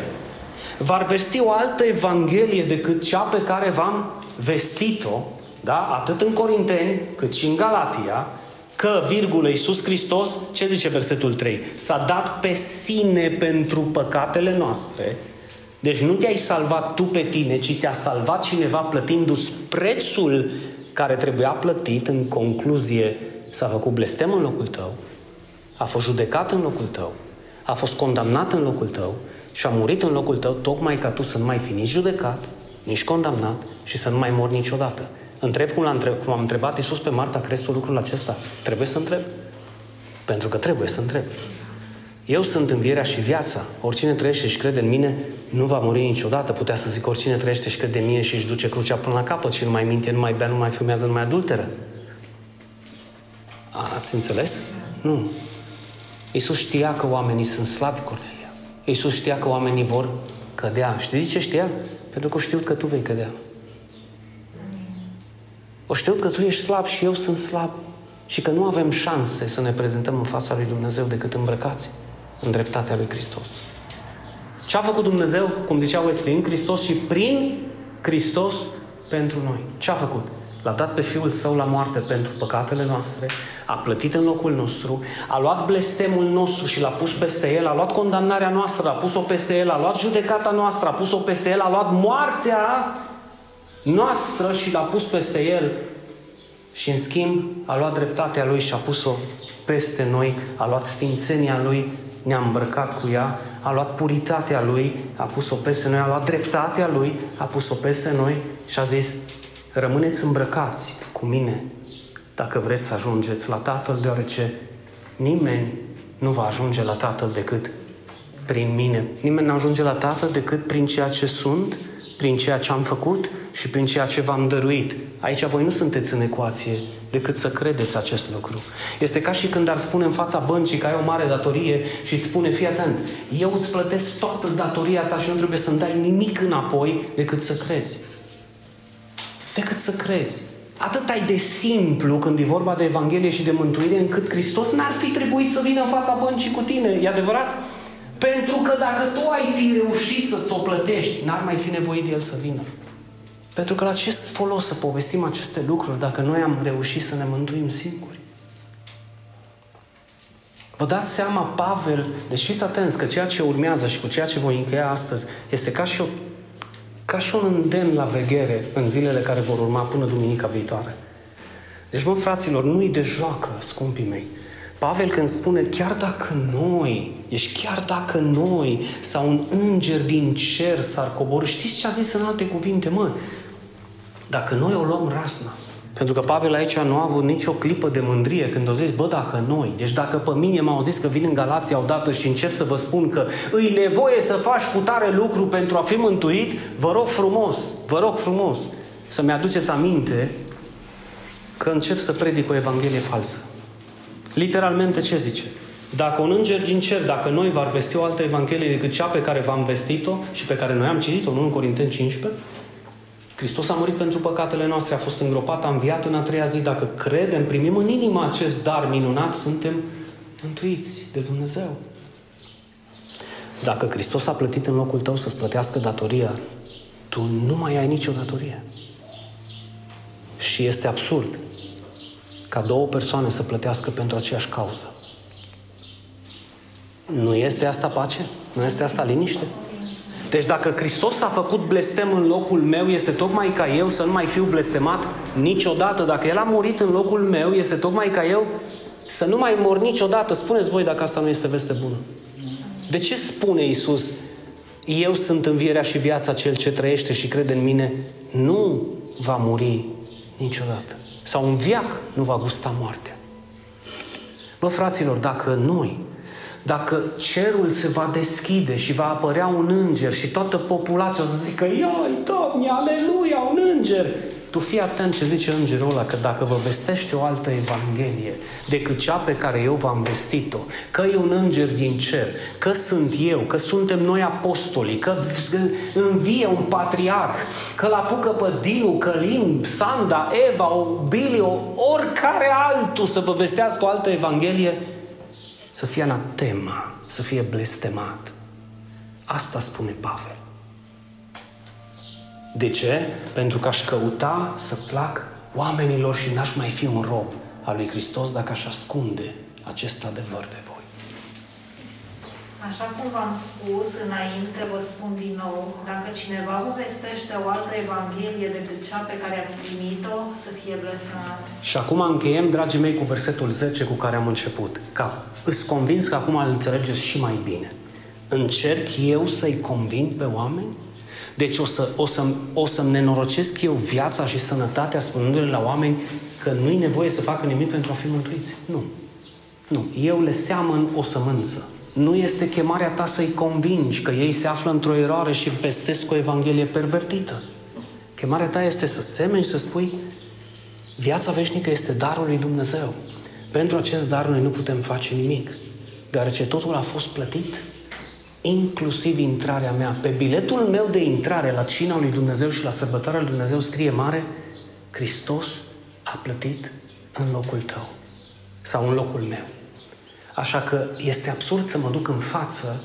va vesti o altă evanghelie decât cea pe care v-am vestit-o, da? atât în Corinteni cât și în Galatia, că, virgulă, Iisus Hristos, ce zice versetul 3? S-a dat pe sine pentru păcatele noastre. Deci nu te-ai salvat tu pe tine, ci te-a salvat cineva plătindu-ți prețul care trebuia plătit. În concluzie, s-a făcut blestem în locul tău, a fost judecat în locul tău, a fost condamnat în locul tău și a murit în locul tău tocmai ca tu să nu mai fi nici judecat, nici condamnat și să nu mai mori niciodată. Întreb cum, l-a întreb, cum am întrebat Iisus pe Marta, crezi tu lucrul acesta? Trebuie să întreb. Pentru că trebuie să întreb. Eu sunt învierea și viața. Oricine trăiește și crede în mine nu va muri niciodată. Putea să zic oricine trăiește și crede în mine și își duce crucea până la capăt și nu mai minte, nu mai bea, nu mai fumează, nu mai adulteră. Ați înțeles? Nu. Iisus știa că oamenii sunt slabi, Cornelia. Iisus știa că oamenii vor cădea. Știi de ce știa? Pentru că știu că tu vei cădea. O știu că tu ești slab și eu sunt slab și că nu avem șanse să ne prezentăm în fața lui Dumnezeu decât îmbrăcați în dreptatea lui Hristos. Ce a făcut Dumnezeu, cum zicea Wesley, în Hristos și prin Hristos pentru noi? Ce a făcut? L-a dat pe Fiul Său la moarte pentru păcatele noastre, a plătit în locul nostru, a luat blestemul nostru și l-a pus peste El, a luat condamnarea noastră, a pus-o peste El, a luat judecata noastră, a pus-o peste El, a luat moartea noastră și l-a pus peste El și în schimb a luat dreptatea Lui și a pus-o peste noi, a luat sfințenia Lui, ne-a îmbrăcat cu ea, a luat puritatea Lui, a pus-o peste noi, a luat dreptatea Lui, a pus-o peste noi și a zis, rămâneți îmbrăcați cu mine dacă vreți să ajungeți la Tatăl, deoarece nimeni nu va ajunge la Tatăl decât prin mine. Nimeni nu ajunge la Tatăl decât prin ceea ce sunt, prin ceea ce am făcut și prin ceea ce v-am dăruit. Aici voi nu sunteți în ecuație decât să credeți acest lucru. Este ca și când ar spune în fața băncii că ai o mare datorie și îți spune, fii atent, eu îți plătesc toată datoria ta și nu trebuie să-mi dai nimic înapoi decât să crezi. Decât să crezi. Atât ai de simplu când e vorba de Evanghelie și de mântuire, încât Hristos n-ar fi trebuit să vină în fața băncii cu tine. E adevărat? Pentru că dacă tu ai fi reușit să-ți o plătești, n-ar mai fi nevoie de El să vină. Pentru că la ce folos să povestim aceste lucruri dacă noi am reușit să ne mântuim singuri? Vă dați seama, Pavel, deci fiți atenți că ceea ce urmează și cu ceea ce voi încheia astăzi este ca și, o, ca și un îndemn la veghere în zilele care vor urma până duminica viitoare. Deci, mă, fraților, nu-i de joacă, scumpii mei. Pavel când spune, chiar dacă noi, deci chiar dacă noi sau un înger din cer s-ar coborâ, știți ce a zis în alte cuvinte, mă? Dacă noi o luăm rasna, pentru că Pavel aici nu a avut nicio clipă de mândrie când o zis, bă, dacă noi, deci dacă pe mine m-au zis că vin în Galația odată și încep să vă spun că îi nevoie să faci cu tare lucru pentru a fi mântuit, vă rog frumos, vă rog frumos să-mi aduceți aminte că încep să predic o evanghelie falsă. Literalmente ce zice? Dacă un înger din cer, dacă noi v-ar vesti o altă evanghelie decât cea pe care v-am vestit-o și pe care noi am citit-o, nu în Corinteni 15, Hristos a murit pentru păcatele noastre, a fost îngropat, a înviat în a treia zi. Dacă credem, primim în inimă acest dar minunat, suntem mântuiți de Dumnezeu. Dacă Hristos a plătit în locul tău să-ți plătească datoria, tu nu mai ai nicio datorie. Și este absurd ca două persoane să plătească pentru aceeași cauză. Nu este asta pace? Nu este asta liniște? Deci dacă Hristos a făcut blestem în locul meu, este tocmai ca eu să nu mai fiu blestemat niciodată. Dacă El a murit în locul meu, este tocmai ca eu să nu mai mor niciodată. Spuneți voi dacă asta nu este veste bună. De ce spune Isus? eu sunt învierea și viața, cel ce trăiește și crede în mine, nu va muri niciodată. Sau un viac nu va gusta moartea. Bă, fraților, dacă noi, dacă cerul se va deschide și va apărea un înger și toată populația o să zică, ioi, Doamne, aleluia, un înger, tu fii atent ce zice îngerul ăla, că dacă vă vestește o altă evanghelie decât cea pe care eu v-am vestit-o, că e un înger din cer, că sunt eu, că suntem noi apostolii, că învie un patriarh, că l apucă pe Dinu, Călim, Sanda, Eva, Bilio, oricare altul să vă vestească o altă evanghelie, să fie anatema, să fie blestemat. Asta spune Pavel. De ce? Pentru că aș căuta să plac oamenilor și n-aș mai fi un rob al lui Hristos dacă aș ascunde acest adevăr de voi. Așa cum v-am spus înainte, vă spun din nou, dacă cineva vă vestește o altă Evanghelie decât cea pe care ați primit-o, să fie blestemat. Și acum încheiem, dragii mei, cu versetul 10 cu care am început. Ca îți convins că acum îl înțelegeți și mai bine. Încerc eu să-i conving pe oameni deci o, să, o, să, o să-mi nenorocesc eu viața și sănătatea spunându-le la oameni că nu-i nevoie să facă nimic pentru a fi mântuiți. Nu. Nu. Eu le seamăn o sămânță. Nu este chemarea ta să-i convingi că ei se află într-o eroare și pestesc o evanghelie pervertită. Chemarea ta este să semeni și să spui viața veșnică este darul lui Dumnezeu. Pentru acest dar noi nu putem face nimic, deoarece totul a fost plătit inclusiv intrarea mea. Pe biletul meu de intrare la cina lui Dumnezeu și la sărbătoarea lui Dumnezeu scrie mare, Hristos a plătit în locul tău sau în locul meu. Așa că este absurd să mă duc în față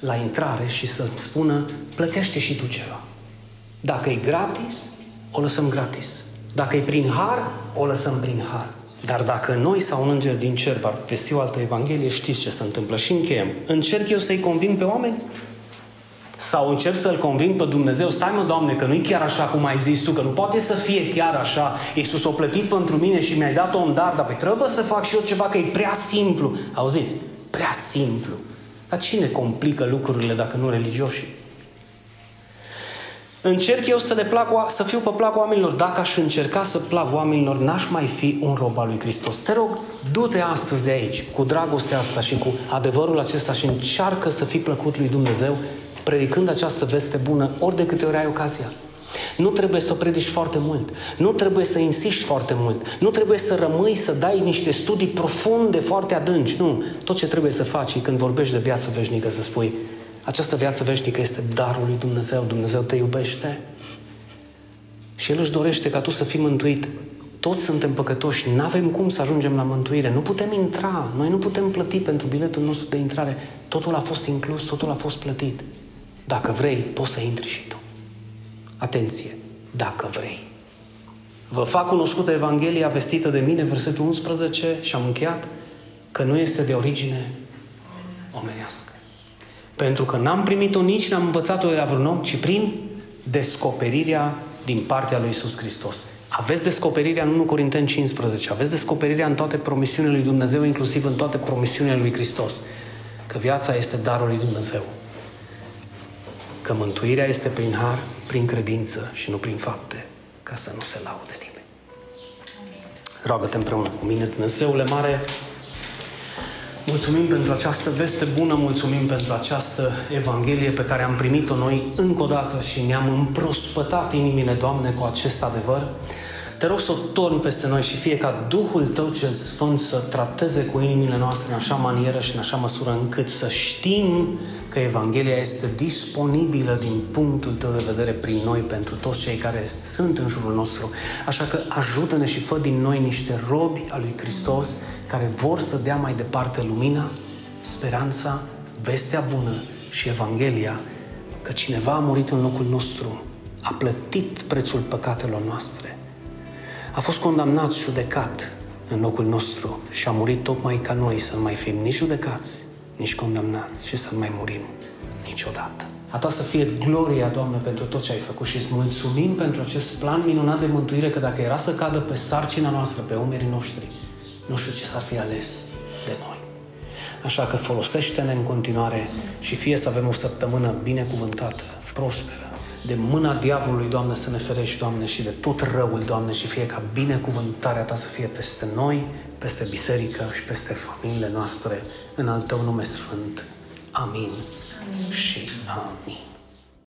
la intrare și să spună, plătește și tu ceva. Dacă e gratis, o lăsăm gratis. Dacă e prin har, o lăsăm prin har. Dar dacă noi sau un înger din cer va vesti o altă Evanghelie, știți ce se întâmplă și încheiem. Încerc eu să-i conving pe oameni? Sau încerc să-L conving pe Dumnezeu, stai mă, Doamne, că nu-i chiar așa cum ai zis Tu, că nu poate să fie chiar așa. Iisus a plătit pentru mine și mi-ai dat-o în dar, dar păi trebuie să fac și eu ceva, că e prea simplu. Auziți? Prea simplu. Dar cine complică lucrurile dacă nu religioși? Încerc eu să le plac, să fiu pe plac oamenilor. Dacă aș încerca să plac oamenilor, n-aș mai fi un rob al lui Hristos. Te rog, du-te astăzi de aici, cu dragostea asta și cu adevărul acesta și încearcă să fii plăcut lui Dumnezeu, predicând această veste bună, ori de câte ori ai ocazia. Nu trebuie să predici foarte mult. Nu trebuie să insiști foarte mult. Nu trebuie să rămâi să dai niște studii profunde, foarte adânci. Nu. Tot ce trebuie să faci când vorbești de viață veșnică, să spui, această viață veșnică este darul lui Dumnezeu. Dumnezeu te iubește. Și El își dorește ca tu să fii mântuit. Toți suntem păcătoși, nu avem cum să ajungem la mântuire, nu putem intra, noi nu putem plăti pentru biletul nostru de intrare. Totul a fost inclus, totul a fost plătit. Dacă vrei, poți să intri și tu. Atenție, dacă vrei. Vă fac cunoscută Evanghelia vestită de mine, versetul 11, și am încheiat, că nu este de origine omenească. Pentru că n-am primit-o nici n-am învățat-o de la vreun om, ci prin descoperirea din partea lui Isus Hristos. Aveți descoperirea în 1 Corinteni 15, aveți descoperirea în toate promisiunile lui Dumnezeu, inclusiv în toate promisiunile lui Hristos. Că viața este darul lui Dumnezeu. Că mântuirea este prin har, prin credință și nu prin fapte, ca să nu se laude nimeni. Roagă-te împreună cu mine, Dumnezeule mare, Mulțumim pentru această veste bună, mulțumim pentru această Evanghelie pe care am primit-o noi încă o dată și ne-am împrospătat inimile, Doamne, cu acest adevăr. Te rog să o torni peste noi și fie ca Duhul Tău cel Sfânt să trateze cu inimile noastre în așa manieră și în așa măsură încât să știm că Evanghelia este disponibilă din punctul Tău de vedere prin noi pentru toți cei care sunt în jurul nostru. Așa că ajută-ne și fă din noi niște robi al lui Hristos care vor să dea mai departe lumina, speranța, vestea bună și Evanghelia că cineva a murit în locul nostru, a plătit prețul păcatelor noastre, a fost condamnat, judecat în locul nostru și a murit tocmai ca noi să nu mai fim nici judecați, nici condamnați și să nu mai murim niciodată. A ta să fie gloria, Doamne, pentru tot ce ai făcut și îți mulțumim pentru acest plan minunat de mântuire, că dacă era să cadă pe sarcina noastră, pe umerii noștri, nu știu ce s-ar fi ales de noi. Așa că folosește-ne în continuare și fie să avem o săptămână binecuvântată, prosperă, de mâna diavolului, Doamne, să ne ferești, Doamne, și de tot răul, Doamne, și fie ca binecuvântarea Ta să fie peste noi, peste biserică și peste familiile noastre, în al Tău nume sfânt. Amin, Amin. și Amin.